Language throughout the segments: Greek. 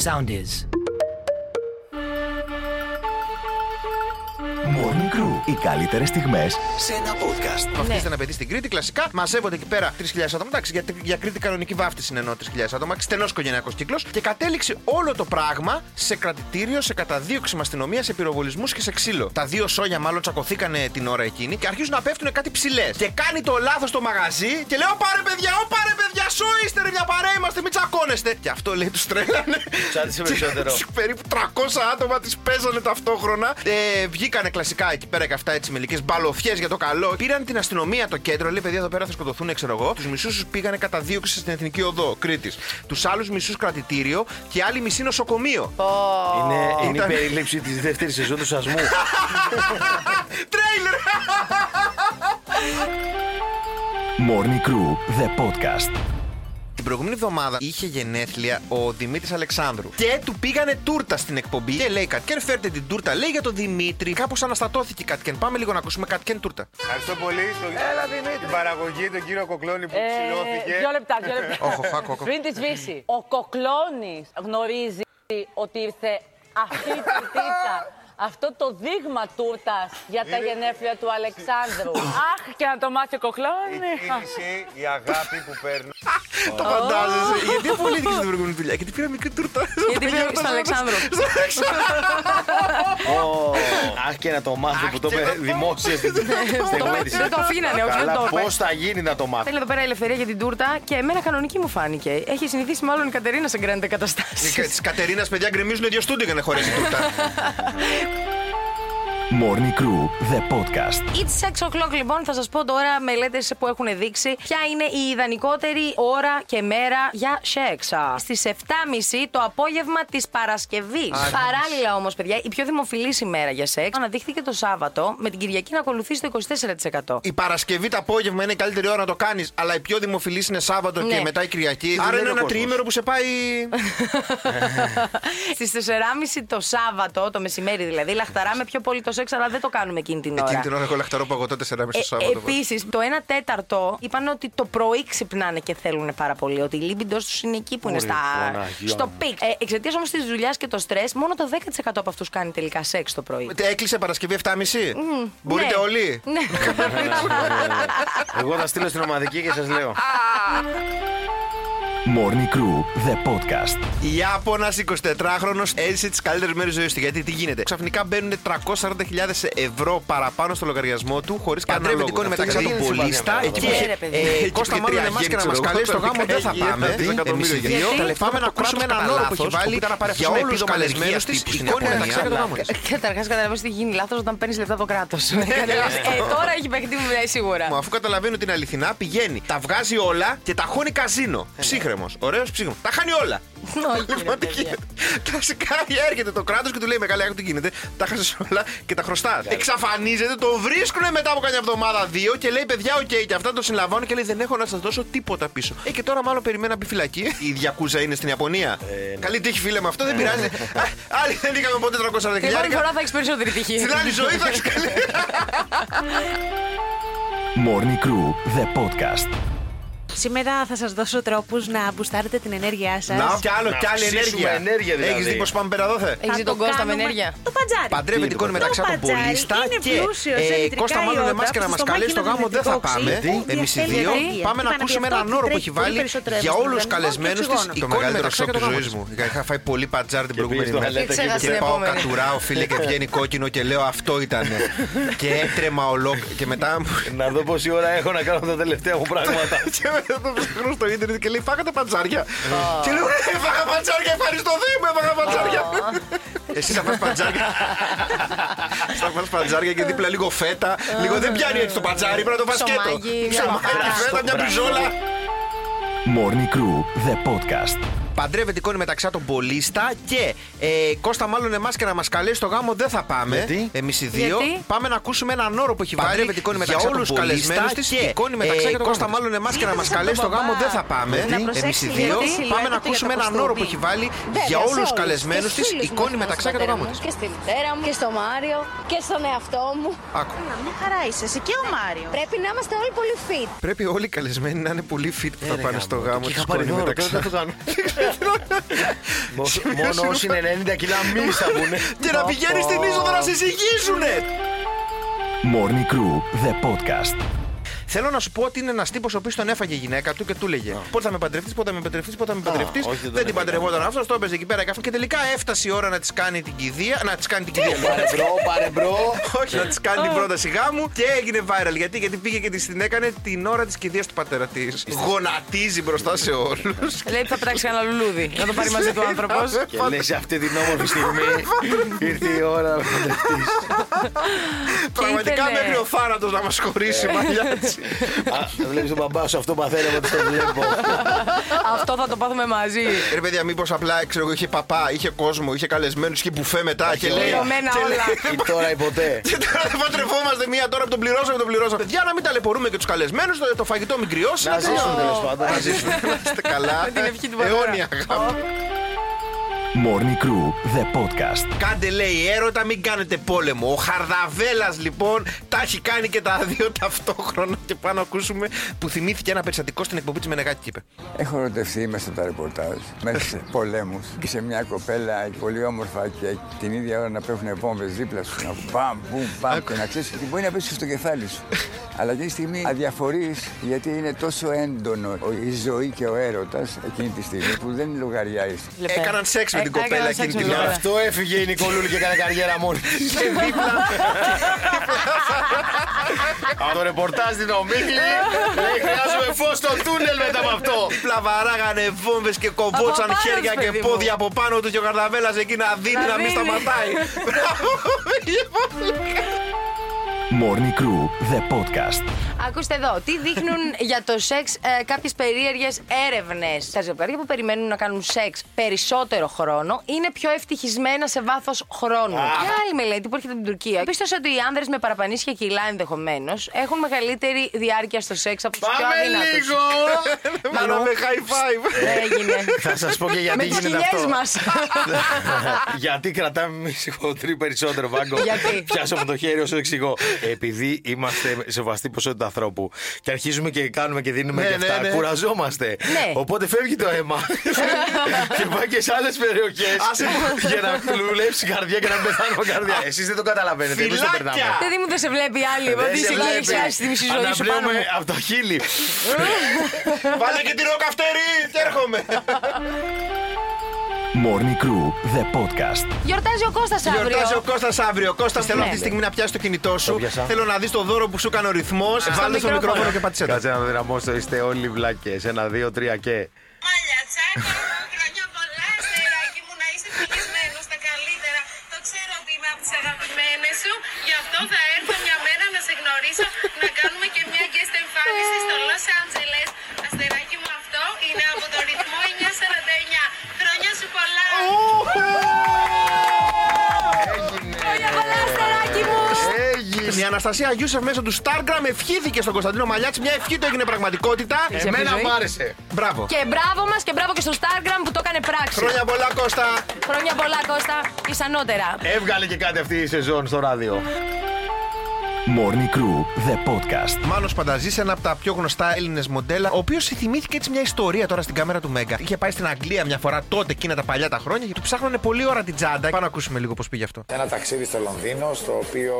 Sound is. Morning Crew. Οι καλύτερες στιγμές σε ένα podcast. Βαφτίστε ένα παιδί στην Κρήτη, κλασικά. Μαζεύονται εκεί πέρα 3.000 άτομα. Εντάξει, για, για Κρήτη κανονική βάφτιση είναι ενώ 3.000 άτομα. Στενός οικογενειακός κύκλος. Και κατέληξε όλο το πράγμα σε κρατητήριο, σε καταδίωξη με αστυνομίας, σε πυροβολισμούς και σε ξύλο. Τα δύο σόγια μάλλον τσακωθήκανε την ώρα εκείνη και αρχίζουν να πέφτουν κάτι ψηλές. Και κάνει το λάθος το μαγαζί και λέω πάρε παιδιά, ω πάρε παιδιά, σο είστε ρε μια παρέα είμαστε, μην τσακώνεστε. Και αυτό λέει τους τρέλανε. Τσάντισε περισσότερο. Περίπου 300 άτομα τις παίζανε ταυτόχρονα. Ε, βγήκανε κλασικά εκεί πέρα και αυτά έτσι μελικέ μπαλοφιές για το καλό. Πήραν την αστυνομία το κέντρο, λέει παιδιά εδώ πέρα θα σκοτωθούν, ξέρω εγώ. Τους μισούς τους πήγανε κατά δίωξη στην Εθνική Οδό Κρήτης. Τους άλλους μισούς κρατητήριο και άλλοι μισή νοσοκομείο. Είναι, είναι η Ήταν- περίληψη της δεύτερης σεζόν του Σασμού. Τρέιλερ! Morning Crew, the podcast. Την προηγούμενη εβδομάδα είχε γενέθλια ο Δημήτρης Αλεξάνδρου. Και του πήγανε τούρτα στην εκπομπή. Και λέει Κατκέν, φέρτε την τούρτα. Λέει για τον Δημήτρη. Κάπως αναστατώθηκε η Κατκέν. Πάμε λίγο να ακούσουμε Κατκέν τούρτα. Ευχαριστώ πολύ στον την παραγωγή, τον κύριο Κοκλώνη που ψηλώθηκε. Ε, δύο λεπτά, δύο λεπτά. Όχο, χάκο, όχο. Πριν τη σβήσει, ο Κοκλώνης γνωρίζει ότι ήρθε αυτή η τουρτίτσα. Αυτό το δείγμα τούρτας για τα γενέθλια του Αλεξάνδρου. Αχ, και να το μάθει ο Η Κοκλώνης. κίνηση, η αγάπη που παίρνω. Το φαντάζεσαι. Γιατί απολύθηκε στην προηγούμενη δουλειά; Γιατί πήρα μικρή τούρτα. Γιατί πήρε στον Αλεξάνδρο. Ω, Αχ και να το μάθει που το και είπε να το δημόσια στην στιγμή της. Δεν το αφήνανε, όχι, δεν το Καλά, είπε. πώς θα γίνει να το μάθει. Θέλει εδώ πέρα ελευθερία για την τούρτα και εμένα κανονική μου φάνηκε. Έχει συνηθίσει μάλλον η Κατερίνα σε γκράντε καταστάσεις. Της Κατερίνας, παιδιά, γκρεμίζουν δύο στούντιο για να χωρέσει τούρτα. Morning Crew, the podcast. It's 6 o'clock λοιπόν, θα σας πω τώρα μελέτες που έχουν δείξει ποια είναι η ιδανικότερη ώρα και μέρα για σεξ. Στις 7.30 το απόγευμα της Παρασκευής. Παράλληλα όμως, παιδιά, η πιο δημοφιλής ημέρα για σεξ αναδείχθηκε το Σάββατο με την Κυριακή να ακολουθεί το 24%. Η Παρασκευή το απόγευμα είναι η καλύτερη ώρα να το κάνεις, αλλά η πιο δημοφιλής είναι Σάββατο και Ναι. μετά η Κυριακή. δεν Άρα είναι είναι ο ένα κόσμος. τριήμερο που σε πάει. Στις 4.30 το Σάββατο, το μεσημέρι δηλαδή, λαχταράμε πιο πολύ το σεξ, αλλά δεν το κάνουμε εκείνη την ώρα. Εκείνη την ώρα εγώ λαχταρώ παγωτό 4,5 το Σάββατο. Επίσης, το 1 τέταρτο είπαν ότι το πρωί ξυπνάνε και θέλουν πάρα πολύ. Ότι η λίμπιντό τους είναι εκεί που είναι Ωραία, στα, Παναγία στο μου. peak. Ε, Εξαιτίας όμως της δουλειάς και το στρες, μόνο το 10% από αυτούς κάνει τελικά σεξ το πρωί. Έκλεισε Παρασκευή 7.30. Μπορείτε ναι. όλοι. Ναι. Εγώ θα στείλω στην ομαδική και σας λέω. Morning Crew, the podcast. Ιάπωνας 24χρονο έζησε τις καλύτερες μέρες ζωής του. Γιατί τι γίνεται; Ξαφνικά μπαίνουν 340.000 ευρώ παραπάνω στο λογαριασμό του χωρίς κανένα λόγο. Παντρεύεται Αυτό μεταξύ είναι του συμπάθεια, πολίστα. μεγάλο. Εκεί Ναι, είχε. ρε, παιδί. ε, Κώστα, μάλλον εμάς και να μας καλέσει στο γάμο δεν θα πάμε. Εμεί οι δύο Γιατί; πάμε να ακούσουμε έναν όρο που έχει βάλει για όλους τους καλεσμένους τη εικόνη μεταξύ και το γάμος τη. Καταρχάς, καταλαβαίνω ότι γίνει λάθος όταν παίρνεις λεφτά το κράτος. ε, τώρα έχει παιχτεί μου, ε, σίγουρα. Μου, Αφού καταλαβαίνει ότι είναι αληθινά, πηγαίνει, τα βγάζει όλα και τα χώνει καζίνο. Ψύχραιμος. Ωραίος ψύχραιμος. Τα χάνει όλα. Όχι, ρε, Λοιπόν, τι παιδιά. γίνεται. Κλασικά έρχεται το κράτος και του λέει Μεγάλη άκου τι γίνεται. Τα 'χασε όλα και τα χρωστά. Εξαφανίζεται, το βρίσκουν μετά από καμιά εβδομάδα δύο και λέει Παιδιά, οκ, και αυτά το συλλαμβάνουν και λέει Δεν έχω να σας δώσω τίποτα πίσω. Ε, και τώρα μάλλον περιμένω να μπει φυλακή. Η Γιακούζα είναι στην Ιαπωνία. Καλή τύχη, φίλε με αυτό, δεν πειράζει. Α, Άλλοι δεν είχαμε ποτέ 340 Την επόμενη χιλιάρικα. φορά θα έχεις περισσότερη τύχη. Στην άλλη ζωή θα έχεις καλή. Morning Crew, the podcast. Σήμερα θα σας δώσω τρόπους να μπουστάρετε την ενέργειά σας. Να, κι άλλο, Να κι άλλη αυξήσουμε ενέργεια. ενέργεια, δηλαδή. Έχεις δει πώ πάμε πέρα εδώ, θε. Έχεις δει τον Κώστα με ενέργεια; Το παντζάρι. Παντρεύεται Τι εικόνη είναι το μεταξύ των παντζάρι πολίστα είναι και πλούσιος σε ε, νητρικά Κώστα μάλλον ιότα εμάς και που να μας στο καλέσει στο στομάχι γάμο να δεν θα το πάμε. διατρέξει. Εμείς οι Θέλει δύο ενέργεια. πάμε να Είπα να πει ακούσουμε αυτό έναν και όρο που τρέχει έχει πολύ βάλει περισσότερο για αίμα όλους τους στον καλεσμένους οργανισμό της. και Το οξυγόνο. μεγαλύτερο μεταξύ σοκ και της το ζωής γάμο μου. Είχα φάει πολύ πατζάρ την Και προηγούμενη πήγες μέρα. τουαλέτα και ξέχασες Και την πάω επόμενη. κατουράω, φίλε, και βγαίνει κόκκινο και λέω αυτό ήταν. Και έτρεμα ολόκληρο. Και μετά Να δω πόση ώρα έχω να κάνω τα τελευταία μου πράγματα. Και μετά το ψάχνω στο ίντερνετ και λέει Φάγατε πατζάρια. Και λέω «Ε, Έφαγα πατζάρια, ευχαριστώ Θεέ μου, έφαγα πατζάρια. Εσύ θα φας πατζάρια. Θα φας πατζάρια και δίπλα λίγο φέτα. Λίγο δεν πιάνει έτσι το πατζάρι, πρέπει να το φας σκέτο. Ψωμάκι, μια Ψωμάκι, μαχαρά. φέτα, μια μπριζόλα. Morning Crew, the podcast. Παντρεύεται εικόνη μεταξύ των πολίστα και ε, Κώστα, μάλλον εμάς και να μας καλέσει στο γάμο δεν θα πάμε. Γιατί; Εμείς οι δύο. Γιατί; Πάμε να ακούσουμε έναν όρο που έχει βάλει Παντρεύεται εικόνη για μεταξύ όλους των του καλεσμένους πολίστα της. και, Εικόνη μεταξύ ε, και Κώστα, Κώστα, μάλλον εμάς και να μας Είχατε καλέσει στο τον γάμο μπαμπά. δεν θα πάμε. Να Εμείς οι προσέξει δύο λίγο τη πάμε να σιλουέτα του ακούσουμε για το έναν όρο που κοστούμι. έχει βάλει Βέβαια, για σε όλους τους όλους. καλεσμένους Και της. στους φίλους μου, Εικόνη στον μεταξύ και το πατέρα γάμο μου, τη. Και στη μητέρα μου και στο Μάριο και στον εαυτό μου. Άκου. Μια χαρά είσαι, εσύ και ο Μάριος. Πρέπει να είμαστε όλοι πολύ fit. Πρέπει όλοι οι καλεσμένοι να είναι πολύ fit που θα πάνε στο γάμο Και της είχα πάρει εικόνη δώρο, μεταξύ. τώρα δεν θα το κάνω. Μόνο όσοι είναι 90 κιλά μη σαμπούνε. Και να πηγαίνεις στην είσοδο να σε εισηγήσουνε. Morning Crew, the podcast. Θέλω να σου πω ότι είναι ένας τύπος ο οποίος τον έφαγε η γυναίκα του και του έλεγε Πότε θα με παντρευτείς, πότε θα με παντρευτείς, πότε θα με παντρευτείς. όχι, δεν τον Δεν την έφαγε. παντρευόταν αυτό, το έπαιζε εκεί πέρα και αυτό. Και τελικά έφτασε η ώρα να της κάνει την κηδεία. Να της κάνει την κηδεία. Πάρε μπρος, πάρε μπρος. Όχι, να της κάνει την πρόταση γάμου και έγινε viral. Γιατί, γιατί πήγε και της την έκανε την ώρα της κηδείας του πατέρα της. Γονατίζει μπροστά σε όλους. Λέει ότι θα πετάξει κανένα λουλούδι. Να το πάρει μαζί του άνθρωπος. Και λες σε αυτή την όμορφη στιγμή ήρθε η ώρα να παντρευτείς. Πραγματικά ήθελε- μέχρι ο θάνατος να μας χωρίσει, μαλλιάτσι. Α, Βλέπεις τον μπαμπά σου, αυτό παθαίνω από το βλέπω. Αυτό θα το πάθουμε μαζί. Ρε παιδιά, μήπως απλά ξέρω εγώ είχε παπά, είχε κόσμο, είχε καλεσμένους, είχε μπουφέ μετά και λέει. Πληρωμένα και λέει, όλα. Ή τώρα ή ποτέ. Και τώρα δεν παντρευόμαστε μία τώρα που τον πληρώσαμε, τον πληρώσαμε. Παιδιά, να μην ταλαιπωρούμε και τους καλεσμένους, το, το φαγητό μην κρυώσει. Να ζήσουν τέλος πάντων. Να ζήσουν. Να είστε καλά. Με την ευχή του πατέρα. Αιώνια αγάπη. Morning Crew, the podcast. Κάντε λέει έρωτα, μην κάνετε πόλεμο. Ο Χαρδαβέλας λοιπόν τα έχει κάνει και τα δύο ταυτόχρονα. Και πάνω να ακούσουμε που θυμήθηκε ένα περιστατικό στην εκπομπή της Μενεγάκη και είπε. Έχω ερωτευτεί μέσα στα ρεπορτάζ, μέσα σε πολέμους και σε μια κοπέλα πολύ όμορφα και την ίδια ώρα να πέφτουν βόμβες δίπλα σου. Να μπαμ, μπουμ, μπαμ και να ξέρεις ότι μπορεί να πέσει στο κεφάλι σου. Αλλά εκείνη τη στιγμή αδιαφορείς γιατί είναι τόσο έντονο ο- η ζωή και ο έρωτας εκείνη τη στιγμή που δεν λογαριάζει. Έκαναν σεξ με την Έκαναν κοπέλα σεξ εκείνη με την την ώρα. κοπέλα. Αυτό έφυγε η Νικολούλη και έκανε καριέρα μόνη της. Και δίπλα. Από το ρεπορτάζ την ομίλη λέει χρειάζομαι φως στο τούνελ μετά από αυτό. Δίπλα βαράγανε βόμβες και κομπότσαν Από πάνω, χέρια και παιδί μου. πόδια από πάνω τους και ο Καρδαβέλας εκεί να δίνει Να να μην δίνει. σταματάει. Μπράβο, πήγε πολύ καλά. Morning Crew, the podcast. Ακούστε εδώ, τι δείχνουν για το σεξ ε, κάποιες περίεργες έρευνες. Τα ζευγάρια που περιμένουν να κάνουν σεξ περισσότερο χρόνο είναι πιο ευτυχισμένα σε βάθος χρόνου. Μια άλλη μελέτη που έρχεται από την Τουρκία; Πίστωσε ότι οι άνδρες με παραπανήσια κιλά ενδεχομένως έχουν μεγαλύτερη διάρκεια στο σεξ από τους πιο Πάμε αδύνατους. λίγο. Κάναμε high five. Έγινε. Θα σας πω και με γιατί τις γίνεται κοιλιές αυτό. μας. Γιατί κρατάμε εμεί χοντρή περισσότερο βάγκο. Γιατί; Πιάσω από το χέρι όσο εξηγώ. Επειδή είμαστε σε βαστή ποσότητα ανθρώπου και αρχίζουμε και κάνουμε και δίνουμε Ναι, και αυτά, ναι, ναι. κουραζόμαστε. Ναι. Οπότε φεύγει το αίμα και πάει και σε άλλες περιοχές Άσε για να δουλέψει η καρδιά και να μην πεθάνουμε καρδιά. Εσείς δεν το καταλαβαίνετε. Εμεί το Φιλάκια. περνάμε. Παιδί μου δεν σε βλέπει άλλη. Δεν Ότι σε είσαι βλέπει. εκεί, έχει τη μισή ζωής σου πάνω. Αναπνέουμε μου. από το χείλη. Βάλε και τη ροκαυτερή και έρχομαι. Morning Crew, the podcast. Γιορτάζει ο Κώστας αύριο. Γιορτάζει ο Κώστας αύριο. Κώστας, θέλω Ναι. αυτή τη στιγμή να πιάσει το κινητό σου. πιάσα. Θέλω να δεις το δώρο που σου έκανε ο ρυθμός. Βάλε στο μικρόφωνο. μικρόφωνο και πάτησε το. Κάτσε να δυναμώσω, είστε όλοι βλάκες. Ένα, δύο, τρία και. Μαλιατσάκο, χρόνια πολλά, αστεράκι μου, να είσαι ευτυχισμένο στα καλύτερα. Το ξέρω ότι είμαι από τις αγαπημένες σου, γι' αυτό θα έρθω μια μέρα να σε γνωρίσω, Η Αναστασία Γιούσεφ μέσω του Stargram ευχήθηκε στον Κωνσταντίνο Μαλιάτση. Μια ευχή του έγινε πραγματικότητα. Εμένα ζωή. μ' άρεσε. Μπράβο. Και μπράβο μας και μπράβο και στο Stargram που το έκανε πράξη. Χρόνια πολλά, Κώστα. Χρόνια πολλά, Κώστα. Ισανότερα. Έβγαλε και κάτι αυτή η σεζόν στο ράδιο. Morning Crew, the podcast. Μάνος Πανταζής, ένα από τα πιο γνωστά Έλληνες μοντέλα, ο οποίος θυμήθηκε έτσι μια ιστορία τώρα στην κάμερα του Μέγκα. Είχε πάει στην Αγγλία μια φορά τότε, εκείνα τα παλιά τα χρόνια, και του ψάχνανε πολύ ώρα την τσάντα. Πάμε να ακούσουμε λίγο πώς πήγε αυτό. Ένα ταξίδι στο Λονδίνο, στο οποίο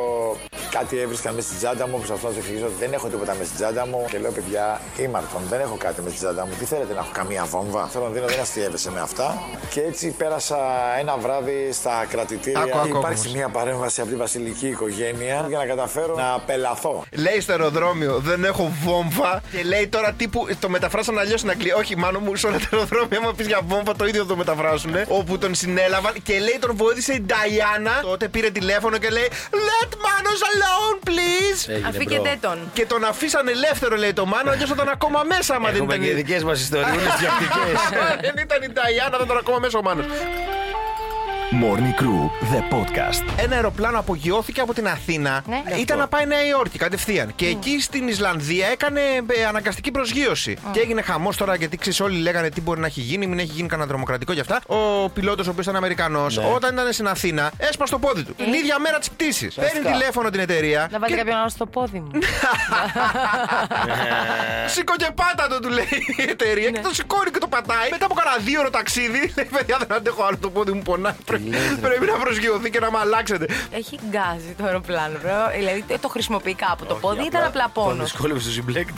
κάτι έβρισκα μέσα στην τσάντα μου. Προσπαθώ να του εξηγήσω ότι δεν έχω τίποτα μέσα στην τσάντα μου. Και λέω, παιδιά, ήμαρτον, δεν έχω κάτι μέσα στην τσάντα μου. Τι θέλετε, να έχω καμία βόμβα; Στο Λονδίνο δεν αστείευεσαι με αυτά. Και έτσι πέρασα ένα βράδυ στα κρατητήρια. Άκου, άκου, και υπάρξει όμως. μια παρέμβαση από τη βασιλική οικογένεια για να καταφέρω να απελαθώ. Λέει στο αεροδρόμιο, δεν έχω βόμβα. Και λέει τώρα τύπου. Το μεταφράσαν αλλιώς στην Αγγλία. Όχι, μάνο μου, σε όλα τα αεροδρόμια, άμα πεις για βόμβα, το ίδιο το μεταφράσουν. Όπου τον συνέλαβαν και λέει τον βοήθησε η Νταϊάννα. Τότε πήρε τηλέφωνο και λέει Let Manos alone, please. Αφήκετε τον. Και τον αφήσαν ελεύθερο, λέει το Μάνο, αλλιώ θα ήταν ακόμα μέσα, άμα δεν Έχουμε ήταν. και η- δικές μας ιστορίες διακτικέ. δεν ήταν η Νταϊάννα, θα ήταν ακόμα μέσα ο Μάνος. Morning Crew, the podcast. Ένα αεροπλάνο απογειώθηκε από την Αθήνα. Ναι. Ήταν να πάει Νέα Υόρκη κατευθείαν. Και εκεί στην Ισλανδία έκανε ε, αναγκαστική προσγείωση. Και έγινε χαμός τώρα γιατί ξέρεις, όλοι λέγανε τι μπορεί να έχει γίνει, μην έχει γίνει κανένα δρομοκρατικό κι αυτά. Ο πιλότος, ο οποίος ήταν Αμερικανός, όταν ήταν στην Αθήνα, έσπασε το πόδι του. Την ίδια μέρα της πτήσης. Παίρνει τηλέφωνο την εταιρεία. Να βάλει και- κάποιον άλλο στο πόδι μου. Σήκω και πάτα το, του λέει η εταιρεία. Και το σηκώνει και το πατάει. Μετά από κανένα δύο ώρο ταξίδι, λέει: Παιδιά, δεν αντέχω άλλο το πόδι μου πονάει. Πρέπει, πρέπει να προσγειωθεί και να με αλλάξετε. Έχει γκάζι το αεροπλάνο. πρέπει- Δηλαδή το χρησιμοποιεί κάπου. Το πόδι ήταν απλά Τον πόνος; δυσκόλευε στο συμπλέκτη.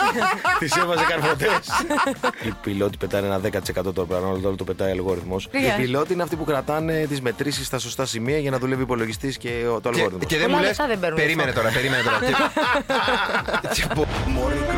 Τη έβαζε καρφωτές. Οι πιλότοι πετάνε ένα 10% το αεροπλάνο, όλο το πετάει αλγόριθμος. Ναι. Οι πιλότοι είναι αυτοί που κρατάνε τις μετρήσεις στα σωστά σημεία για να δουλεύει ο υπολογιστής και ο- το Και, αλγόριθμος. και δεν Πολλά μου λε. λεφτά δεν παίρνουν Περίμενε αυτό. τώρα, περίμενε τώρα.